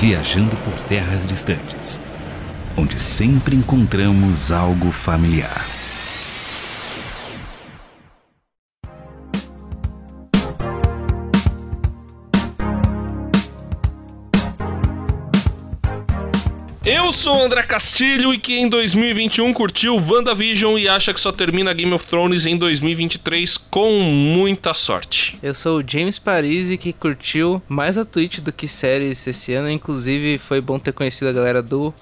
viajando por terras distantes, onde sempre encontramos algo familiar. Sou o André Castilho e que em 2021 curtiu WandaVision e acha que só termina Game of Thrones em 2023 com muita sorte. Eu sou o James Parisi que curtiu mais a Twitch do que séries esse ano. Inclusive, foi bom ter conhecido a galera do.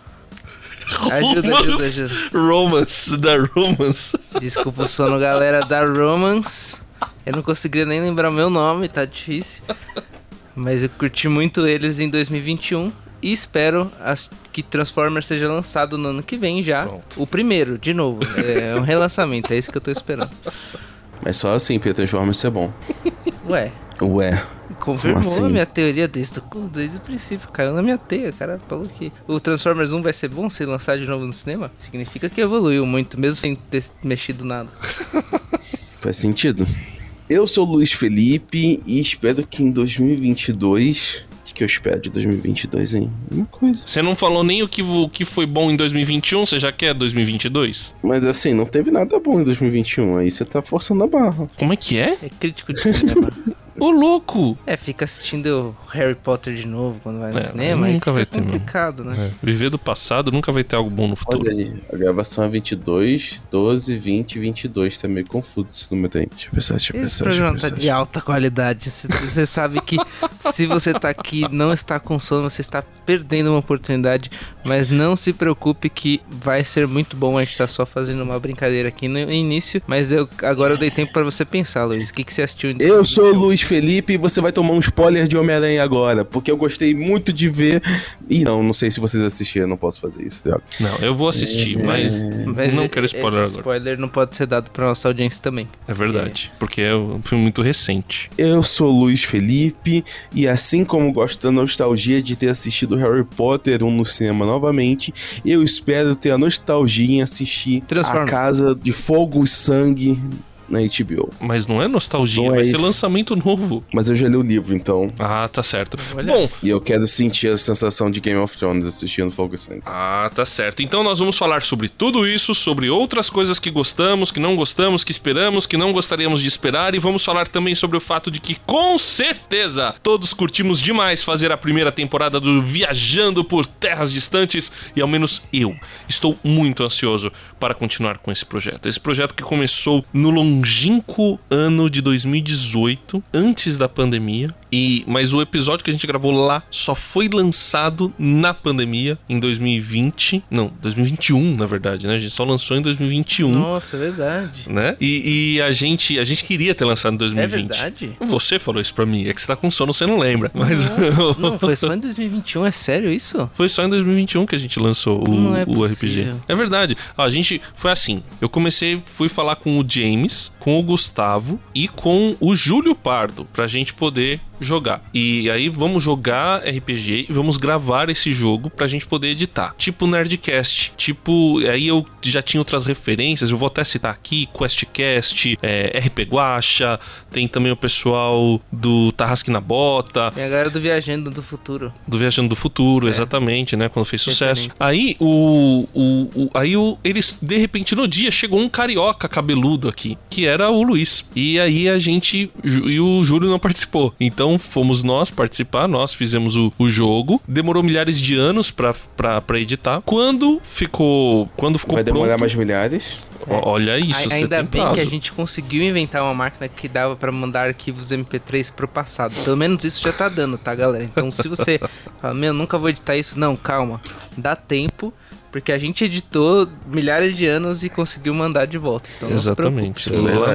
Ajuda, ajuda, ajuda. Romance, da Romance. Desculpa o sono, galera da Romance. Eu não conseguiria nem lembrar o meu nome, tá difícil. Mas eu curti muito eles em 2021 e espero as- que Transformers seja lançado no ano que vem já. Pronto. O primeiro, de novo. É um relançamento, é isso que eu tô esperando. Mas só assim, Peter Transformers é bom. Ué, Ué. confirmou assim? a minha teoria desde o, desde o princípio. Caiu na minha teia, cara. Falou que o Transformers 1 vai ser bom se lançar de novo no cinema. Significa que evoluiu muito, mesmo sem ter mexido nada. Faz sentido. Eu sou o Luiz Felipe e espero que em 2022. Que eu espero de 2022, hein? Uma coisa. Você não falou nem o que, o que foi bom em 2021, você já quer 2022? Mas assim, não teve nada bom em 2021. Aí você tá forçando a barra. Como é que é? É crítico de cinema. Ô louco! é, fica assistindo Harry Potter de novo quando vai no É, cinema. nunca vai ter mesmo. complicado, né? É, Viver do passado nunca vai ter algo bom no futuro. Olha aí, a gravação é 22, 12, 20, 22. Tá meio confuso esse número aí. Deixa eu pensar, deixa eu Esse pensar. Eu programa tá de alta qualidade. Você- Você sabe que se você tá aqui e não está com sono, você está perdendo uma oportunidade. Mas não se preocupe que vai ser muito bom. A gente tá só fazendo uma brincadeira aqui no início. Mas eu agora eu dei tempo pra você pensar, Luiz. O que, que você assistiu? Eu sou o 2021? Luiz Felipe e você vai tomar um spoiler de Homem-Aranha agora, porque eu gostei muito de ver. E não, não sei se vocês assistiram, não posso fazer isso, droga. Não, eu vou assistir, mas, Mas não quero spoiler esse agora. spoiler não pode ser dado pra nossa audiência também. É verdade, porque é um filme muito recente. Eu sou o Luiz Felipe e assim como gosto da nostalgia de ter assistido Harry Potter 1 no cinema novamente, eu espero ter a nostalgia em assistir A. Casa de Fogo e Sangue na HBO. Mas não é nostalgia, Não é vai ser isso. lançamento novo. Mas eu já li o livro, então. Ah, tá certo. Olha. Bom, E eu quero sentir a sensação de Game of Thrones assistindo Fogo Sangue. Ah, tá certo. Então nós vamos falar sobre tudo isso, sobre outras coisas que gostamos, que não gostamos, que esperamos, que não gostaríamos de esperar e vamos falar também sobre o fato de que com certeza todos curtimos demais fazer a primeira temporada do Viajando por Terras Distantes e ao menos eu estou muito ansioso para continuar com esse projeto. Esse projeto que começou no longínquo ano de 2018, antes da pandemia, e mas o episódio que a gente gravou lá só foi lançado na pandemia em 2020, não, 2021, na verdade, né? A gente só lançou em 2021, Nossa, é verdade. né? E, e a gente a gente queria ter lançado em É 2020. verdade? Você falou isso pra mim, é que você tá com sono, você não lembra. Mas Não, foi só em 2021, é sério isso? Foi só em 2021 que a gente lançou o, é o RPG. É verdade. A gente foi assim. Eu comecei, fui falar com o James, com o Gustavo e com o Júlio Pardo pra gente poder jogar. E aí vamos jogar RPG e vamos gravar esse jogo pra gente poder editar. Tipo Nerdcast. Tipo, aí eu já tinha outras referências, eu vou até citar aqui, QuestCast, é, RP Guacha, tem também o pessoal do Tarrasque na Bota, Tem a galera do Viajando do Futuro. do Viajando do Futuro, É. exatamente, né? Quando fez sucesso. Referente. Aí o, o, o- aí o, eles de repente no dia chegou um carioca cabeludo aqui, que era o Luiz. E aí a gente e o Júlio não participou. Então fomos nós participar, nós fizemos o, o jogo. Demorou milhares de anos pra editar. Quando ficou, quando ficou Vai demorar pronto, mais milhares. ó, olha isso, A- Ainda bem prazo. que a gente conseguiu inventar uma máquina que dava pra mandar arquivos MP3 pro passado. Pelo menos isso já tá dando, tá, galera? Então se você fala, meu, nunca vou editar isso, não, calma. Dá tempo, porque a gente editou milhares de anos e conseguiu mandar de volta. Então não se Exatamente. preocupe, É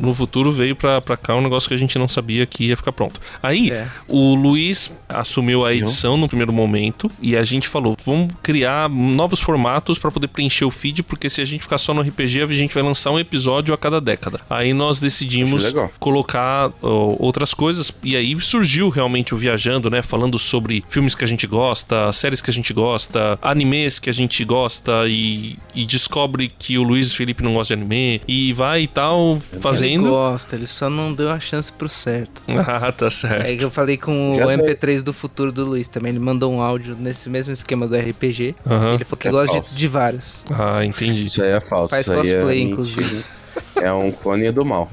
no, no futuro veio pra, pra cá um negócio que a gente não sabia que ia ficar pronto. Aí, É. o Luiz assumiu a edição no primeiro momento e a gente falou: vamos criar novos formatos pra poder preencher o feed, porque se a gente ficar só no RPG, a gente vai lançar um episódio a cada década. Aí nós decidimos colocar ó, outras coisas e aí surgiu realmente o Viajando, né? Falando sobre filmes que a gente gosta, séries que a gente gosta, animes que a gente gente gosta e, e descobre que o Luiz Felipe não gosta de anime e vai e tal, Ele fazendo. gosta, ele só não deu a chance pro certo. Ah, tá certo. É que eu falei com o Já MP3 do futuro do Luiz também. Ele mandou um áudio nesse mesmo esquema do RPG. Ele falou que É gosta de, de vários. Ah, entendi. Isso aí é falso. Faz isso aí é cosplay, mentira. inclusive. É um clone do mal.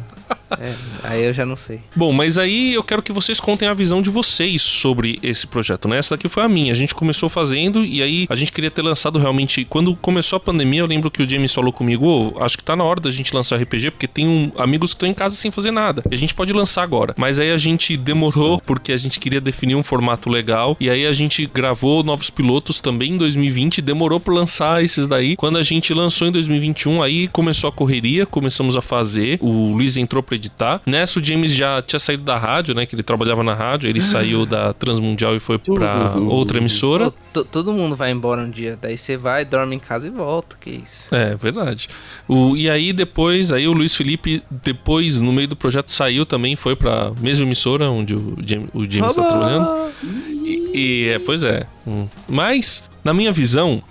É, aí eu já não sei. Bom, mas aí eu quero que vocês contem a visão de vocês sobre esse projeto, né? Essa daqui foi a minha. A gente começou fazendo e aí a gente queria ter lançado realmente. Quando começou a pandemia, eu lembro que o James falou comigo: "Ô, acho que tá na hora da gente lançar RPG, porque tem um, amigos que estão em casa sem fazer nada. E a gente pode lançar agora. Mas aí a gente demorou porque a gente queria definir um formato legal. E aí a gente gravou novos pilotos também em 2020. Demorou pra lançar esses daí. Quando a gente lançou em 2021, aí começou a correria, começamos a fazer. O Luiz entrou pra editar. Nessa, o James já tinha saído da rádio, né? Que ele trabalhava na rádio. Ele saiu da Transmundial e foi pra Uhum. outra emissora. Todo mundo vai embora um dia. Daí você vai, dorme em casa e volta. Que isso. É, verdade. O, e aí depois, aí o Luiz Felipe, depois, no meio do projeto, saiu também, foi pra mesma emissora onde o James, o James tá trabalhando. E, e, é, pois é. Hum. Mas, na minha visão,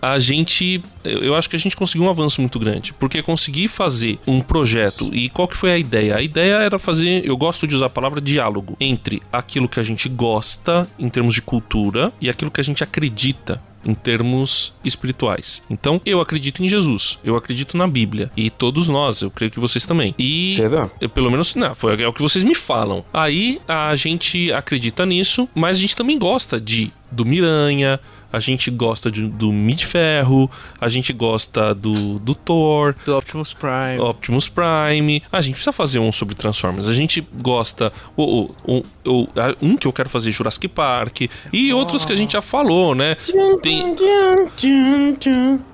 a gente. Eu acho que a gente conseguiu um avanço muito grande. Porque conseguir fazer um projeto. E qual que foi a ideia? A ideia era fazer. Eu gosto de usar a palavra diálogo entre aquilo que a gente gosta em termos de cultura e aquilo que a gente acredita em termos espirituais. Então, eu acredito em Jesus, eu acredito na Bíblia e todos nós, eu creio que vocês também. E Será? eu, pelo menos, não, foi, é o que vocês me falam. Aí a gente acredita nisso, mas a gente também gosta de do Miranha, a gente gosta de, do Mid Ferro, a gente gosta do, do Thor, Do Optimus Prime. Optimus Prime. A gente precisa fazer um sobre Transformers. A gente gosta. O, o- o- um que eu quero fazer Jurassic Park. E outros que a gente já falou, né? Tem,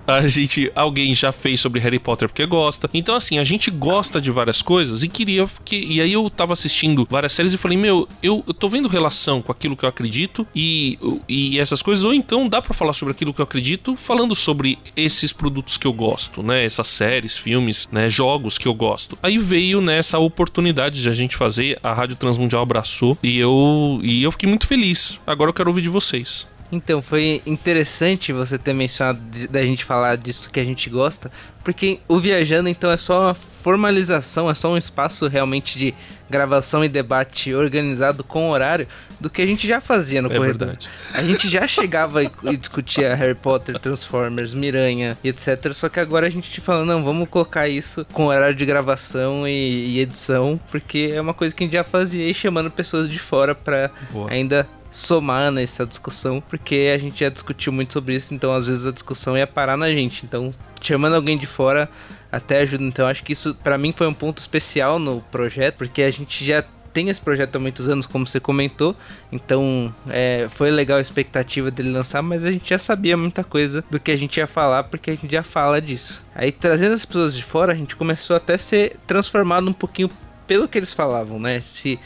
a gente. Alguém já fez sobre Harry Potter porque gosta. Então, assim, a gente gosta de várias coisas e queria. Que, e aí eu tava assistindo várias séries e falei, meu, eu, eu tô vendo relação com aquilo que eu acredito e, e essas coisas. Ou então dá pra falar sobre aquilo que eu acredito falando sobre esses produtos que eu gosto, né? Essas séries, filmes, né? Jogos que eu gosto. Aí veio nessa oportunidade de a gente fazer, a Rádio Transmundial abraçou e eu, e eu fiquei muito feliz. Agora eu quero ouvir de vocês. Então, foi interessante você ter mencionado de- da gente falar disso que a gente gosta, porque o Viajando, então, é só uma formalização, é só um espaço realmente de gravação e debate organizado com horário do que a gente já fazia no É corredor. verdade. A gente já chegava e, e discutia Harry Potter, Transformers, Miranha e etc. Só que agora a gente te fala, não, vamos colocar isso com horário de gravação e, e edição, porque é uma coisa que a gente já fazia e chamando pessoas de fora pra Boa. ainda somar nessa discussão, porque a gente já discutiu muito sobre isso, então às vezes a discussão ia parar na gente. Então, chamando alguém de fora até ajuda. Então, acho que isso pra mim foi um ponto especial no projeto, porque a gente já tem esse projeto há muitos anos, como você comentou. Então, é, foi legal a expectativa dele lançar, mas a gente já sabia muita coisa do que a gente ia falar, porque a gente já fala disso. Aí, trazendo as pessoas de fora, a gente começou até a ser transformado um pouquinho pelo que eles falavam, né? Se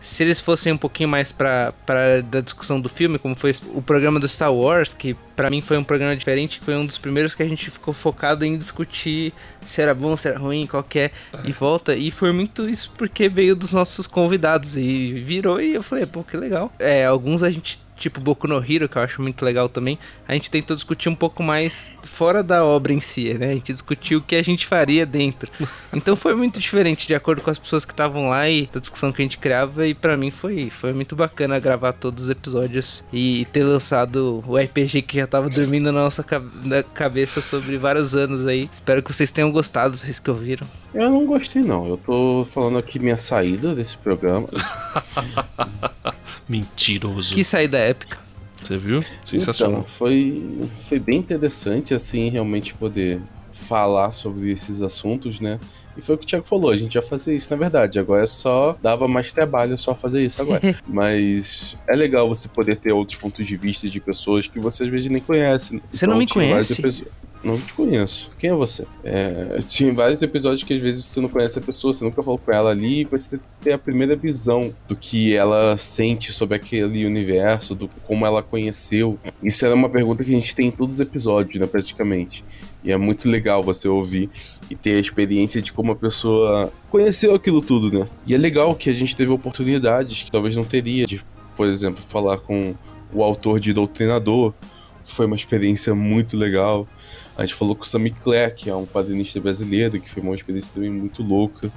se eles fossem um pouquinho mais pra, pra da discussão do filme, como foi o programa do Star Wars, que pra mim foi um programa diferente, foi um dos primeiros que a gente ficou focado em discutir se era bom, se era ruim, qual que é, e volta. E foi muito isso porque veio dos nossos convidados e virou e eu falei, pô, que legal. É, alguns a gente tipo Boku no Hero, que eu acho muito legal também, a gente tentou discutir um pouco mais fora da obra em si, né? A gente discutiu o que a gente faria dentro. Então foi muito diferente de acordo com as pessoas que estavam lá e da discussão que a gente criava e pra mim foi foi muito bacana gravar todos os episódios e ter lançado o RPG que já tava dormindo na nossa ca- na cabeça sobre vários anos aí. Espero que vocês tenham gostado, vocês que ouviram. Eu não gostei, não. Eu tô falando aqui minha saída desse programa. Mentiroso. Que saída épica. Você viu? Sensacional. Então, foi, foi bem interessante, assim, realmente poder falar sobre esses assuntos, né? E foi o que o Thiago falou, a gente já fazia isso, na verdade. Agora é só. Dava mais trabalho só fazer isso agora. Mas é legal você poder ter outros pontos de vista de pessoas que você às vezes nem conhece. Você não me conhece? episo- Não te conheço. Quem é você? É, tinha vários episódios que às vezes você não conhece a pessoa, você nunca falou com ela ali, e você ter a primeira visão do que ela sente sobre aquele universo, do como ela conheceu. Isso era uma pergunta que a gente tem em todos os episódios, né, praticamente. E é muito legal você ouvir e ter a experiência de como a pessoa conheceu aquilo tudo, né? E é legal que a gente teve oportunidades que talvez não teria de, por exemplo, falar com o autor de Doutrinador, foi uma experiência muito legal. A gente falou com o Sammy Clare, que é um quadrinista brasileiro, que foi uma experiência também muito louca.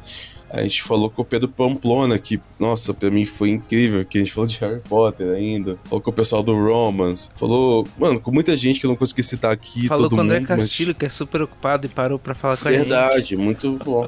A gente falou com o Pedro Pamplona, que, nossa, pra mim foi incrível, que a gente falou de Harry Potter ainda. Falou com o pessoal do Romance. Falou, mano, com muita gente que eu não consegui citar aqui. Falou todo com o André Castilho, que é super ocupado e parou pra falar com a gente. Verdade, muito bom.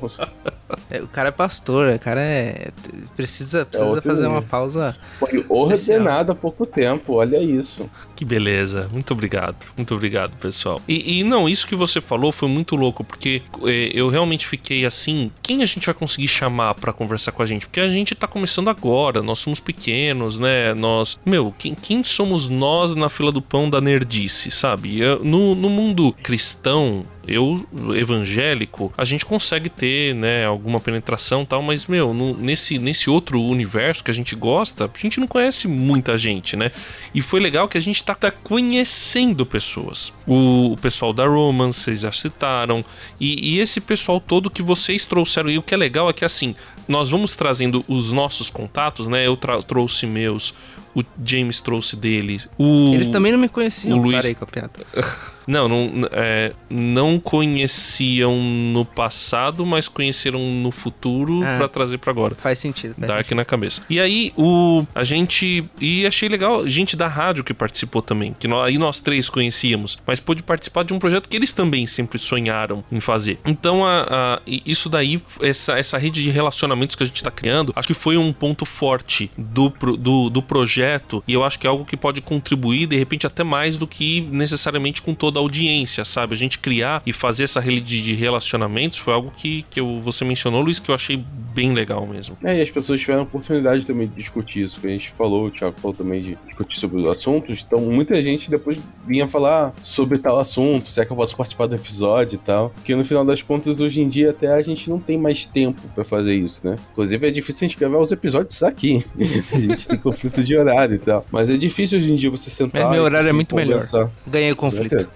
É, o cara é pastor, o cara é. Precisa, precisa outro fazer uma pausa. Foi ordenado há pouco tempo, olha isso. Que beleza, muito obrigado, muito obrigado, pessoal. E, e não, isso que você falou foi muito louco, porque eh, eu realmente fiquei assim: quem a gente vai conseguir chamar pra conversar com a gente? Porque a gente tá começando agora, nós somos pequenos, né? Nós. Meu, quem, quem somos nós na fila do pão da nerdice, sabe? Eu- no, no mundo cristão, eu, evangélico, a gente consegue ter, né, alguma penetração e tal, mas, meu, no- nesse, nesse outro universo que a gente gosta, a gente não conhece muita gente, né? E foi legal que a gente tá, tá conhecendo pessoas. O, o pessoal da Romance, vocês já citaram, e, e esse pessoal todo que vocês trouxeram. E o que é legal é que, assim, nós vamos trazendo os nossos contatos, né? Eu trouxe meus, o James trouxe dele, o... Eles também não me conheciam. o Luiz- Parei com a piada. Não, não, é, não conheciam no passado, mas conheceram no futuro Ah. pra trazer pra agora. Faz sentido. faz Dark sentido. na cabeça. E aí, o a gente. E achei legal, gente da rádio que participou também. Que nós, aí nós três conhecíamos. Mas pôde participar de um projeto que eles também sempre sonharam em fazer. Então, a, a- isso daí, essa, essa rede de relacionamentos que a gente tá criando, acho que foi um ponto forte do, do, do projeto. E eu acho que é algo que pode contribuir, de repente, até mais do que necessariamente com toda a audiência, sabe? A gente criar e fazer essa rede de relacionamentos foi algo que, que eu, você mencionou, Luiz, que eu achei bem legal mesmo. É, e as pessoas tiveram a oportunidade também de discutir isso, que a gente falou, o Thiago falou também de discutir sobre os assuntos. Então, muita gente depois vinha falar sobre tal assunto, se é que eu posso participar do episódio e tal. Porque no final das contas, hoje em dia, até a gente não tem mais tempo pra fazer isso, né? Inclusive, é difícil a gente gravar os episódios aqui. a gente tem conflito de horário e tal. Mas é difícil hoje em dia você sentar. Mas meu e horário é muito melhor. conversar. Ganhei o Com conflito.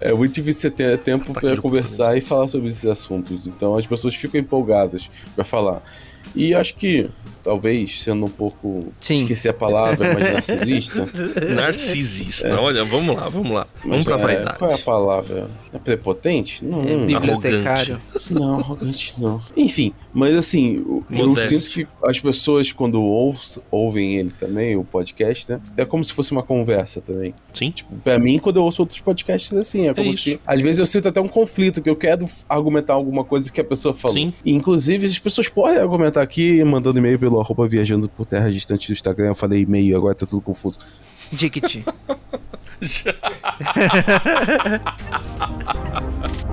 É muito difícil você ter tempo Tá para conversar e falar sobre esses assuntos. Então as pessoas ficam empolgadas para falar. E acho que, talvez, sendo um pouco. Sim. Esqueci a palavra, mas narcisista. Narcisista. Olha, vamos lá, vamos lá. Vamos mas, pra é, vaidade. Qual é a palavra? É prepotente? Não, É, não, bibliotecário. não, arrogante não. Enfim, mas assim, eu- eu sinto que as pessoas, quando ouçam- ouvem ele também, o podcast, né? É como se fosse uma conversa também. Sim. Pra mim, quando eu ouço outros podcasts, assim, é como isso. se. Às vezes eu sinto até um conflito, que eu quero argumentar alguma coisa que a pessoa falou. Sim. E, inclusive, as pessoas podem argumentar aqui, mandando e-mail pelo arroba viajando por terra distante do Instagram. Eu falei e-mail, agora tá tudo confuso. Dicti.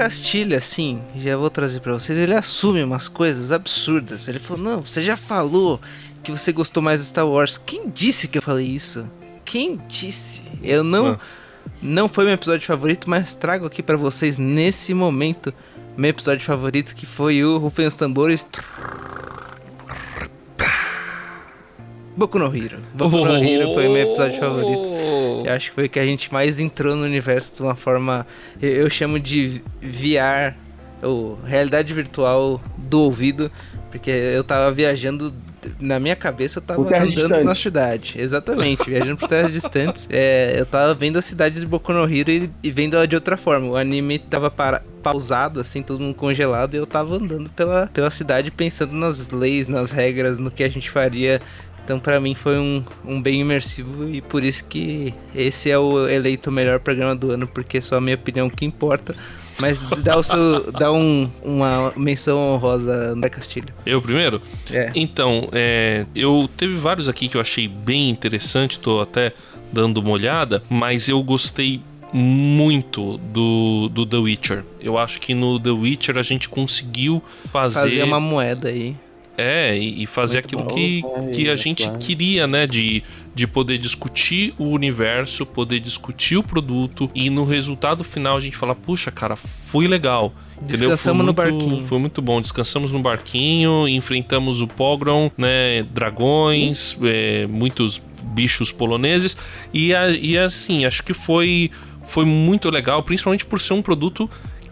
Castilho, assim, já vou trazer pra vocês, ele assume umas coisas absurdas. Ele falou: Não, você já falou que você gostou mais de Star Wars. Quem disse que eu falei isso? Quem disse? Eu não. Ah. Não foi meu episódio favorito, mas trago aqui pra vocês nesse momento meu episódio favorito que foi o Rufem os Tambores. Boku no Hero. Boku no Hero foi meu episódio favorito. Eu acho que foi que a gente mais entrou no universo de uma forma. Eu, eu chamo de VR, ou realidade virtual do ouvido, porque eu tava viajando. Na minha cabeça eu tava andando distante. na cidade. Exatamente, viajando por terras distantes. É, eu tava vendo a cidade de Boku no Hero e, e vendo ela de outra forma. O anime tava para, pausado, assim, todo mundo congelado, e eu tava andando pela, pela cidade pensando nas leis, nas regras, no que a gente faria então, pra mim, foi um, um bem imersivo e por isso que esse é o eleito melhor programa do ano, porque é só a minha opinião que importa. Mas dá, o seu, dá um, uma menção honrosa a André Castilho. Eu primeiro? É. Então, é, eu teve vários aqui que eu achei bem interessante, tô até dando uma olhada, mas eu gostei muito do, do The Witcher. Eu acho que no The Witcher a gente conseguiu fazer, Fazer uma moeda aí. É e, e fazer Muito aquilo bom. que, Vai, que a gente vai. queria, né, de de poder discutir o universo, poder discutir o produto e no resultado final a gente falar, puxa, cara, foi legal. Descansamos Foi no muito- barquinho. Foi muito bom. Descansamos no barquinho, enfrentamos o Pogrom, né? Dragões, é, muitos bichos poloneses. E, a- e assim, acho que foi, foi muito legal, principalmente por ser um produto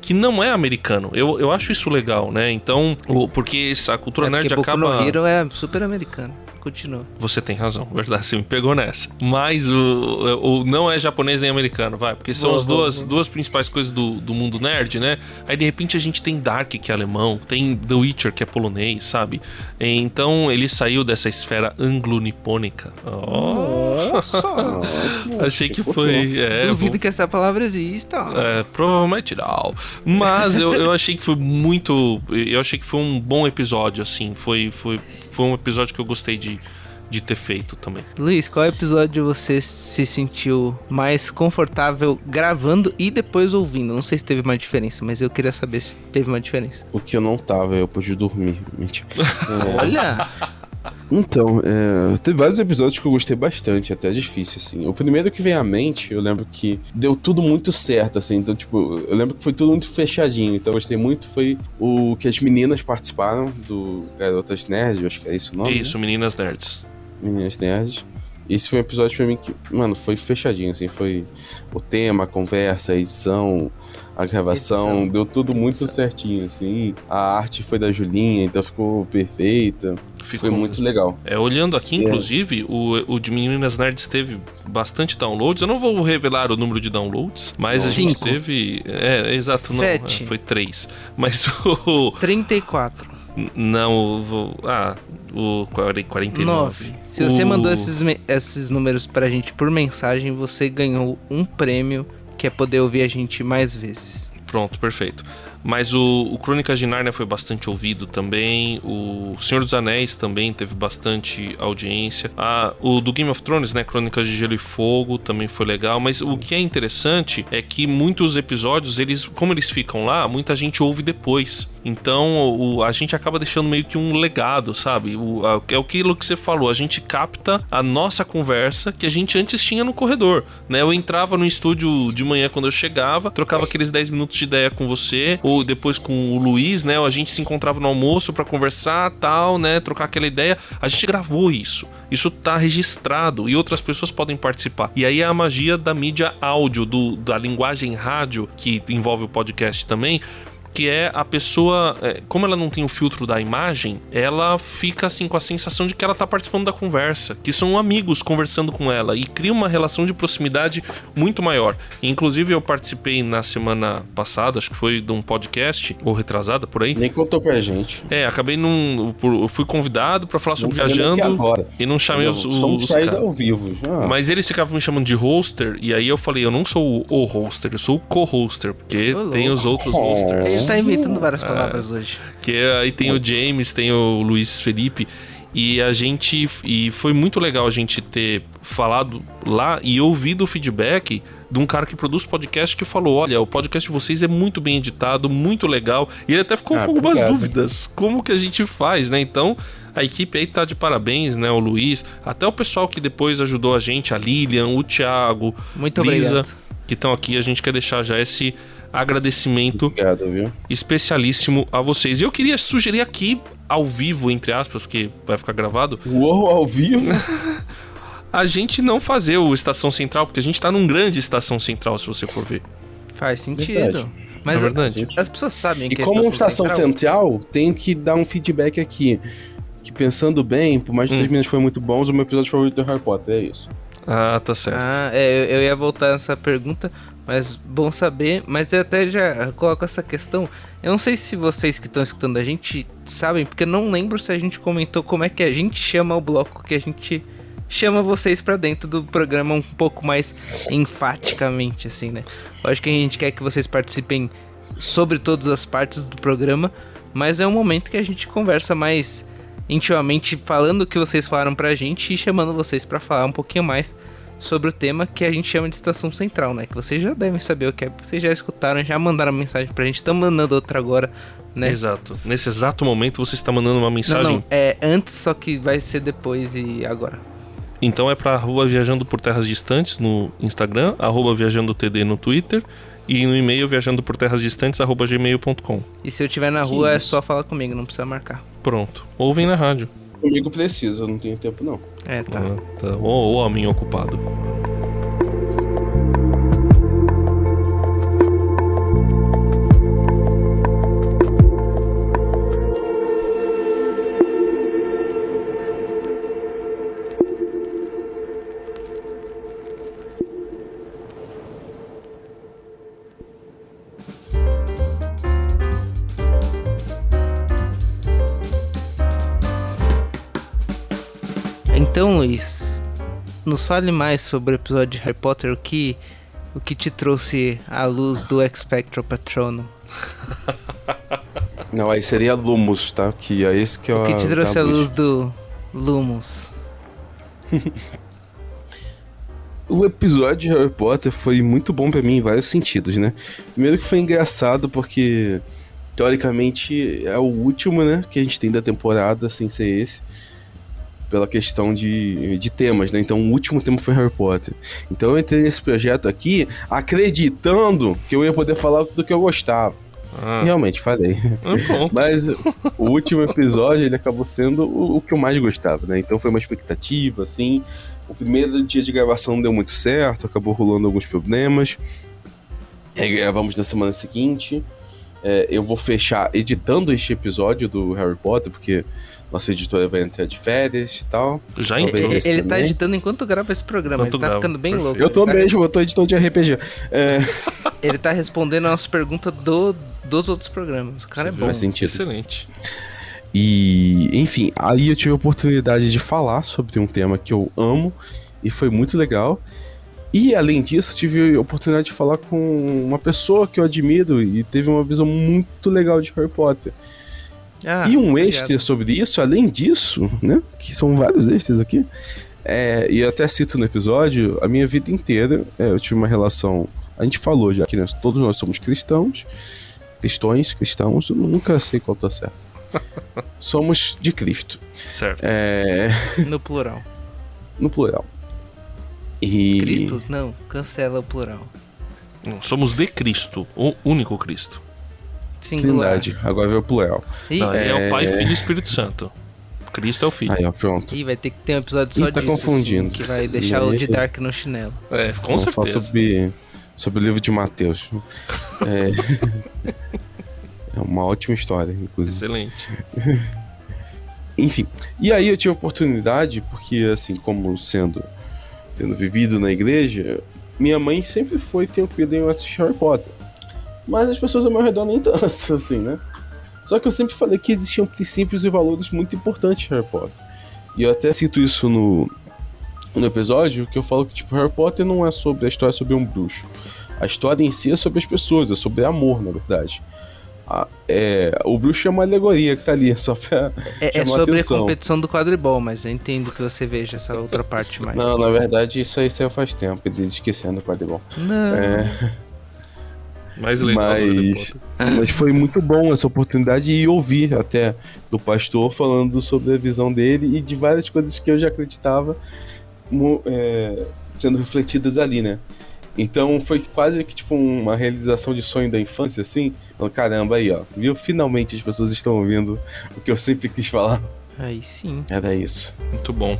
que não é americano. Eu, eu acho isso legal, né? Então, o- porque essa cultura É nerd Boku acaba. no Hero é super americano. Continua. Você tem razão, verdade, você me pegou nessa. Mas o, o não é japonês nem americano, vai, porque são Boa, as boa, duas, boa. duas principais coisas do, do mundo nerd, né? Aí de repente a gente tem Dark, que é alemão, tem The Witcher, que é polonês, sabe? Então ele saiu dessa esfera anglo-nipônica. Oh, Nossa, achei que foi. É, Duvido que essa palavra exista. é, provavelmente não. Mas eu, eu achei que foi muito. Eu achei que foi um bom episódio, assim. Foi, foi, foi um episódio que eu gostei de, de ter feito também. Luiz, qual episódio você se sentiu mais confortável gravando e depois ouvindo? Não sei se teve uma diferença, mas eu queria saber se teve uma diferença. O que eu não tava, eu pude dormir. Mentira. Olha, Então, é, teve vários episódios que eu gostei bastante, até difícil, assim. O primeiro que vem à mente, eu lembro que deu tudo muito certo, assim. Então, tipo, eu lembro que foi tudo muito fechadinho. Então, eu gostei muito. Foi o que as meninas participaram do Garotas Nerd, eu acho que é isso o nome. né? Isso, meninas nerds. Meninas Nerds. Esse foi um episódio pra mim que, mano, foi fechadinho, assim. Foi o tema, a conversa, a edição, a gravação. Edição. Deu tudo muito Edição. certinho, assim. A arte foi da Julinha, então ficou perfeita. Ficou foi muito legal. É, olhando aqui, É. inclusive, o, o de Meninas Nerds teve bastante downloads. Eu não vou revelar o número de downloads, mas a gente Cinco. teve. É, exato, não. Sete. é, foi três. Mas o. 34. Não, o. o- Ah, o 49. 9. Se você O- mandou esses, esses números pra gente por mensagem, você ganhou um prêmio que é poder ouvir a gente mais vezes. Pronto, perfeito. Mas o, o Crônicas de Nárnia foi bastante ouvido também. O Senhor dos Anéis também teve bastante audiência. Ah, o do Game of Thrones, né? Crônicas de Gelo e Fogo também foi legal. Mas o que é interessante é que muitos episódios, eles, como eles ficam lá, muita gente ouve depois. Então o- a gente acaba deixando meio que um legado, sabe? O, a- é aquilo que você falou. A gente capta a nossa conversa que a gente antes tinha no corredor. Né? Eu entrava no estúdio de manhã quando eu chegava, trocava aqueles 10 minutos de ideia com você, ou depois com o Luiz, né? A gente se encontrava no almoço pra conversar, tal, né? Trocar aquela ideia. A gente gravou isso. Isso tá registrado e outras pessoas podem participar. E aí é a magia da mídia áudio, do, da linguagem rádio, que envolve o podcast também, que é a pessoa, é, como ela não tem o filtro da imagem, ela fica assim com a sensação de que ela tá participando da conversa, que são amigos conversando com ela e cria uma relação de proximidade muito maior. Inclusive eu participei na semana passada, acho que foi de um podcast ou retrasada por aí. Nem contou pra gente. É, acabei num, por- eu fui convidado pra falar sobre viajando agora. e não chamei os, Entendeu? Somos os saída caras. ao vivo. Já. Mas eles ficavam me chamando de hoster, e aí eu falei, eu não sou o hoster, eu sou o co-hoster, porque tem os outros hosters. Ele tá inventando várias palavras hoje. Que aí tem o James, tem o Luiz Felipe. E a gente. E foi muito legal a gente ter falado lá e ouvido o feedback de um cara que produz podcast que falou: olha, o podcast de vocês é muito bem editado, muito legal. E ele até ficou Ah, com algumas obrigado. dúvidas. Como que a gente faz, né? Então. A equipe aí tá de parabéns, né? O Luiz, até o pessoal que depois ajudou a gente, a Lilian, o Thiago, Muito Lisa, obrigado. que estão aqui. A gente quer deixar já esse agradecimento Obrigado, viu? especialíssimo a vocês. E eu queria sugerir aqui, ao vivo, entre aspas, porque vai ficar gravado, Uou, ao vivo? a gente não fazer o Estação Central, porque a gente tá num grande Estação Central, se você for ver. Faz sentido. Verdade. Mas É verdade. as pessoas sabem E que a como estação central- central, tenho que dar um feedback aqui. Que pensando bem, por mais de Hum. três minutos foi muito bons, o meu episódio favorito do Harry Potter, é isso. Ah, tá certo. Ah, é, eu, eu ia voltar nessa pergunta, mas bom saber. Mas eu até já coloco essa questão. Eu não sei se vocês que estão escutando a gente sabem, porque eu não lembro se a gente comentou como é que a gente chama o bloco que a gente chama vocês pra dentro do programa um pouco mais enfaticamente, assim, né? Lógico que a gente quer que vocês participem sobre todas as partes do programa, mas é um momento que a gente conversa mais intimamente, falando o que vocês falaram pra gente e chamando vocês pra falar um pouquinho mais sobre o tema que a gente chama de estação central, né? Que vocês já devem saber o que é, porque vocês já escutaram, já mandaram mensagem pra gente, estão mandando outra agora, né? Exato. Nesse exato momento você está mandando uma Não, mensagem. não, é antes, só que vai ser depois e agora. Então é pra arroba Viajando por Terras Distantes no Instagram, arroba Viajando TD no Twitter e no e-mail viajando por terras distantes gmail.com. E se eu estiver na Que rua, é isso. só falar comigo, não precisa marcar. Pronto. Ou vem na rádio. Comigo precisa, eu não tenho tempo não. É, tá. Ah, tá. A minha ocupado. Nos fale mais sobre o episódio de Harry Potter, o que, o que te trouxe à luz do Expectro Patronum. Não, aí seria Lumos, tá? Que é esse que é O que te trouxe à luz do Lumos. O episódio de Harry Potter foi muito bom pra mim em vários sentidos, né? Primeiro que foi engraçado porque teoricamente é o último, né, que a gente tem da temporada sem ser esse. Pela questão de, de temas, né? Então o último tema foi Harry Potter. Então eu entrei nesse projeto aqui acreditando que eu ia poder falar do que eu gostava. Ah, realmente falei. ah. Mas o último episódio ele acabou sendo o, o que eu mais gostava, né? Então foi uma expectativa, assim. O primeiro dia de gravação não deu muito certo, acabou rolando alguns problemas. Aí gravamos na semana seguinte. É, eu vou fechar editando este episódio do Harry Potter, porque nossa editora vai entrar de férias e tal. Já Talvez entrou. esse Ele, ele tá editando enquanto grava esse programa, Enquanto ele tá grava. ficando bem louco. Eu tô ele tá, mesmo, eu tô editor de RPG. É, Ele tá respondendo a nossa pergunta do, dos outros programas. O cara é bom. faz sentido. Excelente. E, enfim, aí eu tive a oportunidade de falar sobre um tema que eu amo e foi muito legal. E além disso, tive a oportunidade de falar com uma pessoa que eu admiro e teve uma visão muito legal de Harry Potter. Ah, e um obrigado. extra sobre isso, além disso, né? Que são vários extras aqui. É, e eu até cito no episódio, a minha vida inteira é, eu tive uma relação. A gente falou já que nós, todos nós somos cristãos, cristões, cristãos, eu nunca sei qual tá certo. somos de Cristo, Certo. é, No plural. no plural. E. Cristos? Não, cancela o plural. Não, Somos de Cristo, o único Cristo. Singular. Trindade, agora veio o plural. Ih, Não, ele é o Pai, É. Filho e Espírito Santo. Cristo é o Filho. Aí, ó, pronto. Ih, vai ter que ter um episódio só Ih, tá disso. confundindo. assim, que vai deixar E o de Dark no chinelo. É, com Vamos falar certeza. sobre, sobre o livro de Mateus. É, é uma ótima história, inclusive. Excelente. Enfim, e aí eu tive a oportunidade, porque assim, como sendo, tendo vivido na igreja, minha mãe sempre foi tranquila em assistir Harry Potter. Mas as pessoas ao meu redor nem tanto, assim, né? Só que eu sempre falei que existiam princípios e valores muito importantes em Harry Potter. E eu até cito isso no, no episódio, que eu falo que, tipo, Harry Potter não é sobre a história sobre um bruxo. A história em si é sobre as pessoas, é sobre amor, na verdade. A- é, o bruxo é uma alegoria que tá ali, só pra É, é sobre atenção. a competição do quadribol, mas eu entendo que você veja essa outra parte mais. Não, na verdade, isso aí saiu faz tempo, eles esquecendo o quadribol. Não. É, Mais legal. mas, mas foi muito bom essa oportunidade e ouvir até do pastor falando sobre a visão dele e de várias coisas que eu já acreditava é, sendo refletidas ali, né? Então foi quase que tipo uma realização de sonho da infância, assim. Falando, Caramba, aí ó, viu? Finalmente as pessoas estão ouvindo o que eu sempre quis falar. Aí sim. Era isso. Muito bom.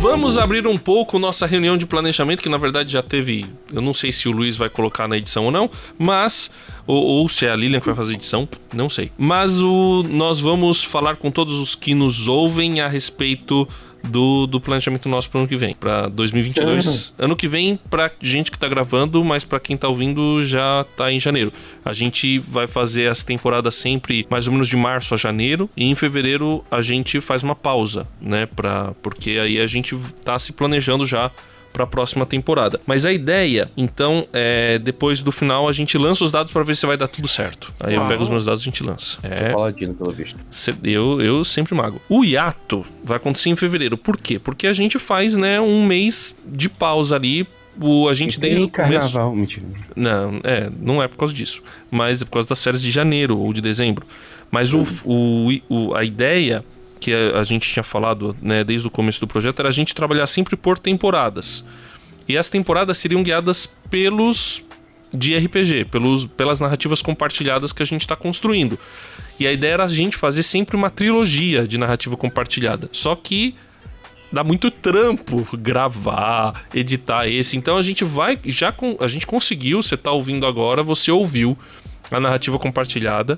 Vamos abrir um pouco nossa reunião de planejamento, que na verdade já teve. Eu não sei se o Luiz vai colocar na edição ou não, mas. Ou, ou se é a Lilian que vai fazer a edição, não sei. Mas o, nós vamos falar com todos os que nos ouvem a respeito do, do planejamento nosso para ano que vem, para 2022. ano que vem, pra gente que tá gravando, mas para quem tá ouvindo já tá em janeiro. A gente vai fazer as temporadas sempre mais ou menos de março a janeiro, e em fevereiro a gente faz uma pausa, né? Pra, porque aí a gente tá se planejando já para a próxima temporada. Mas a ideia, então, é depois do final a gente lança os dados para ver se vai dar tudo certo. Aí eu Uau. pego os meus dados e a gente lança. É, Paladino, pelo visto. Eu, eu sempre mago. O hiato vai acontecer em fevereiro. Por quê? Porque a gente faz, né, um mês de pausa ali. O, a gente desde Tem o começo. carnaval, mentira. Não, é, não é por causa disso. Mas é por causa das séries de janeiro ou de dezembro. Mas o, o, o- a ideia que a, a gente tinha falado né, desde o começo do projeto era a gente trabalhar sempre por temporadas. E as temporadas seriam guiadas pelos de RPG, pelos, pelas narrativas compartilhadas que a gente está construindo. E a ideia era a gente fazer sempre uma trilogia de narrativa compartilhada. Só que dá muito trampo gravar, editar esse. Então a gente vai. Já com, a gente conseguiu, você tá ouvindo agora, você ouviu a narrativa compartilhada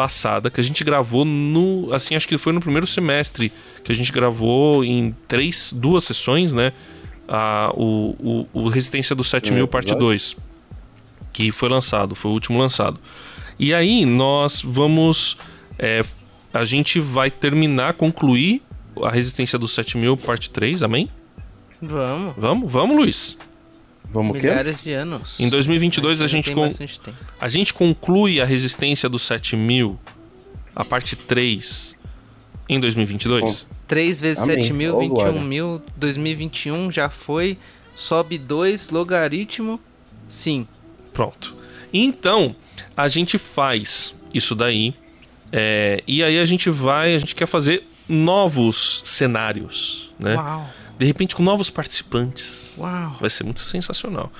passada que a gente gravou no. Assim, acho que foi no primeiro semestre que a gente gravou em três, duas sessões, né? A, o, o, o Resistência do 7000, é, parte 2. Que foi lançado, foi o último lançado. E aí nós vamos. É, a gente vai terminar, concluir a Resistência do 7000, parte 3, amém? Vamos. Vamos, vamos, Luiz. Vamos Milhares quê? de anos. Em 2022 a gente, con... a gente conclui a Resistência do 7000, a parte 3, em 2022? Bom, 3 vezes Amém. 7 mil, oh, 21 glória. mil, 2021 já foi, sobe 2, logaritmo, sim. Pronto. Então, a gente faz isso daí, é, e aí a gente vai, a gente quer fazer novos cenários, né? Uau. De repente com novos participantes. Uau. Vai ser muito sensacional.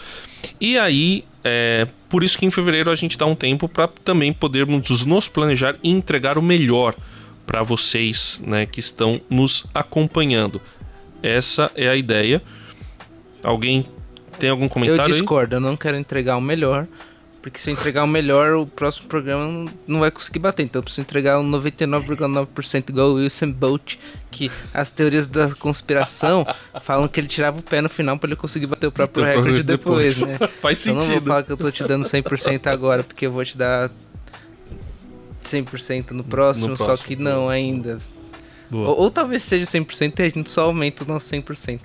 E aí, é, por isso que em fevereiro a gente dá um tempo para também podermos nos planejar e entregar o melhor para vocês, né, que estão nos acompanhando. Essa é a ideia. Alguém tem algum comentário? Eu discordo, aí? eu não quero entregar o melhor. Porque se eu entregar o melhor, o próximo programa não vai conseguir bater. Então eu preciso entregar um 99,9% igual o Wilson Bolt, que as teorias da conspiração falam que ele tirava o pé no final para ele conseguir bater o próprio então, recorde depois, depois, né? Faz então, sentido. Eu não vou falar que eu tô te dando 100% agora, porque eu vou te dar 100% no próximo, no próximo, só que não ainda. Ou, ou, talvez seja 100% e a gente só aumenta o nosso 100%.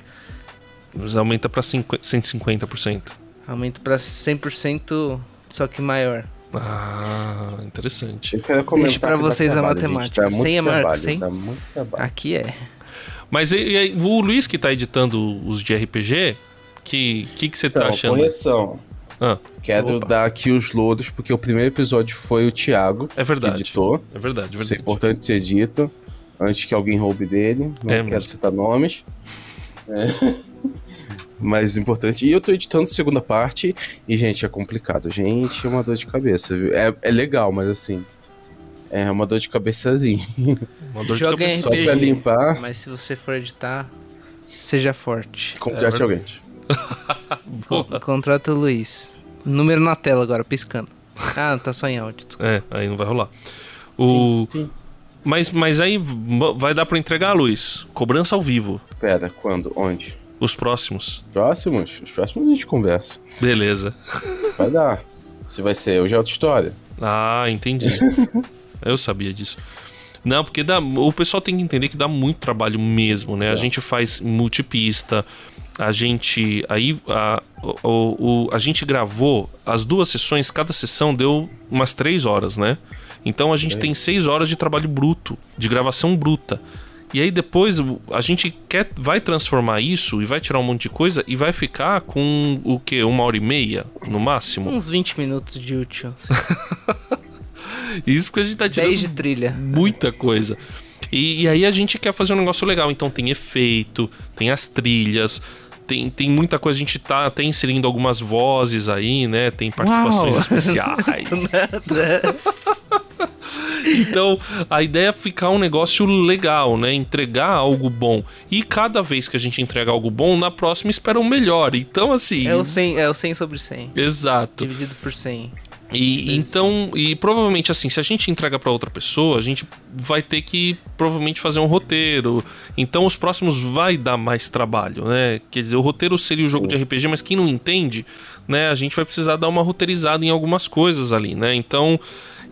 Mas aumenta para 150%. Aumenta para 100% só que maior. Ah, interessante. Deixa pra vocês a matemática. 100 é maior que 100? Aqui é. Mas e, e, o Luiz que tá editando os de RPG, que que, que você tá então, tá achando? Correção. Ah, Quero opa. dar aqui os louros, porque o primeiro episódio foi o Thiago é verdade, que editou. É verdade, é verdade. Isso é importante ser dito, antes que alguém roube dele. Não é quero mesmo. citar nomes. É. mais importante. E eu tô editando a segunda parte e, gente, é complicado. Gente, é uma dor de cabeça, viu? É, é legal, mas assim. É uma dor de cabeçazinha. Uma dor de cabeça. Só pra limpar. Mas se você for editar, seja forte. Contrate é alguém. Contrata o Luiz. Número na tela agora, piscando. Ah, tá só em áudio. Desculpa. É, aí não vai rolar. O. Sim, sim. Mas, mas aí vai dar para entregar, Luiz. Cobrança ao vivo. Pera, quando? Onde? Os próximos. Próximos? Os próximos a gente conversa. Beleza. Vai dar. Se vai ser hoje é outra história. Ah, entendi. Eu sabia disso. Não, porque dá, o pessoal tem que entender que dá muito trabalho mesmo, né? É. A gente faz multipista, a gente. Aí a, o, o, a gente gravou as duas sessões, cada sessão deu umas três horas, né? Então a gente é. tem seis horas de trabalho bruto, de gravação bruta. E aí depois a gente quer, vai transformar isso e vai tirar um monte de coisa e vai ficar com o que? Uma hora e meia, no máximo? Uns 20 minutos de útil. isso porque a gente tá tirando. 10 de trilha. Muita coisa. E, e, aí a gente quer fazer um negócio legal. Então tem efeito, tem as trilhas. Tem, tem muita coisa, a gente tá até inserindo algumas vozes aí, né? Tem participações Uau. especiais. Então, a ideia é ficar um negócio legal, né? Entregar algo bom. E cada vez que a gente entrega algo bom, na próxima espera o um melhor. Então, assim. É o 100, é o 100 sobre 100. Exato. Dividido por 100. E então, e provavelmente assim, se a gente entrega para outra pessoa, a gente vai ter que provavelmente fazer um roteiro. Então, os próximos vai dar mais trabalho, né? Quer dizer, o roteiro seria o jogo de RPG, mas quem não entende, né, a gente vai precisar dar uma roteirizada em algumas coisas ali, né? Então,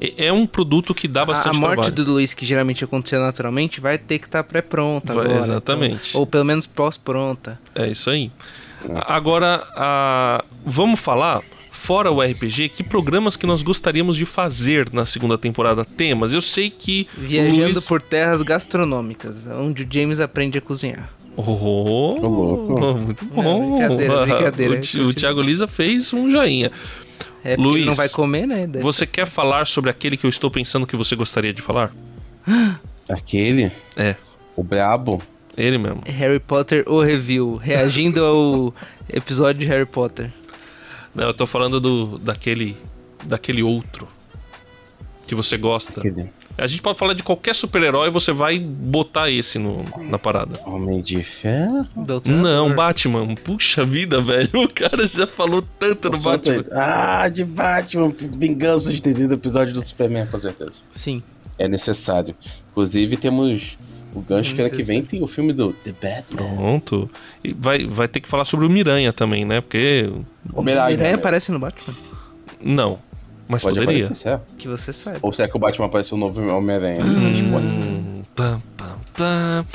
é, é um produto que dá bastante trabalho. A morte trabalho. do Luiz, que geralmente acontecia naturalmente, vai ter que estar tá pré-pronta agora. Exatamente. Então, ou pelo menos pós-pronta. É isso aí. Agora, a... vamos falar fora o RPG, que programas que nós gostaríamos de fazer na segunda temporada? Temas. Eu sei que. Viajando Luiz... por terras gastronômicas, onde o James aprende a cozinhar. Oh, oh muito bom. Não, brincadeira, brincadeira. O, o Thiago Lisa fez um joinha. É Luiz, ele não vai comer, né? Deve... Você quer falar sobre aquele que eu estou pensando que você gostaria de falar? Aquele, É, o brabo. ele mesmo. Harry Potter o review, reagindo ao episódio de Harry Potter. Não, eu tô falando do daquele daquele outro que você gosta. Aquele A gente pode falar de qualquer super-herói, você vai botar esse no, na parada. Homem de Ferro. Doutor Não, Batman. Puxa vida, velho. O cara já falou tanto no Batman. Ah, de Batman. Vingança de ter tido episódio do Superman, com certeza. Sim. É necessário. Inclusive, temos o gancho É que ano que vem tem o filme do The Batman. Pronto. E vai, vai ter que falar sobre o Miranha também, né? Porque. Homem-Aranha. Miranha aparece no Batman. Não. Mas Pode poderia. aparecer, será? Que você saiba. Ou será que o Batman apareceu no novo Homem-Aranha? Tipo, Hum, pam, pam, pam.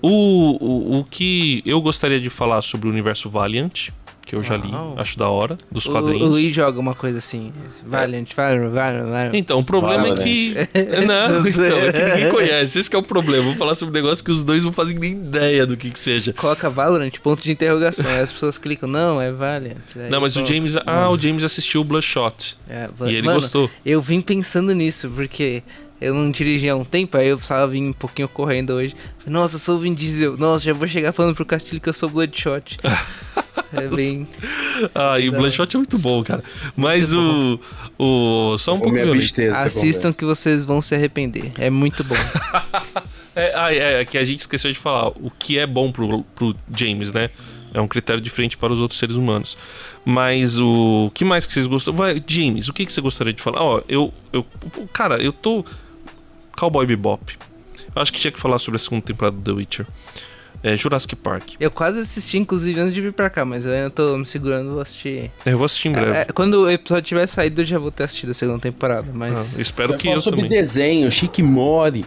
O, o, o que eu gostaria de falar sobre o universo Valiant, que eu já li, Uau. acho da hora, dos O, o quadrinhos. Luiz joga uma coisa assim. Valiant, Valiant, Valiant, Valiant. Então, o problema é que. Não, então, é que ninguém conhece. Esse que é o problema. Vou falar sobre um negócio que os dois não fazem nem ideia do que que seja. Coloca Valorant, ponto de interrogação. Aí as pessoas clicam, não, é Valiant. Não, mas o. James. Ah, o James assistiu o Bloodshot. É, E ele mano, gostou. Eu vim pensando nisso, porque eu não dirigi há um tempo, aí eu precisava vir um pouquinho correndo hoje. Nossa, eu sou o Vin Diesel. Nossa, já vou chegar falando pro Castilho que eu sou Bloodshot. é bem... Ah, e o Bloodshot é muito bom, cara. Mas o. O. Só um pouco dessa Assistam que vocês vão se arrepender. É muito bom. É, ah, é, é que a gente esqueceu de falar. O que é bom pro, pro James, né? É um critério diferente para os outros seres humanos. Mas o, o que mais que vocês gostam? Vai, James, o que, que você gostaria de falar? Ó, eu, eu. Cara, eu tô. Cowboy Bebop. Eu acho que tinha que falar sobre a segunda temporada do The Witcher. É, Jurassic Park. Eu quase assisti, inclusive, antes de vir pra cá, mas eu ainda tô me segurando, vou assistir. Eu vou assistir em breve. É, quando o episódio tiver saído, eu já vou ter assistido a segunda temporada, Ah, mas... eu espero Vai que falar eu sobre também. desenho, Chique Mori,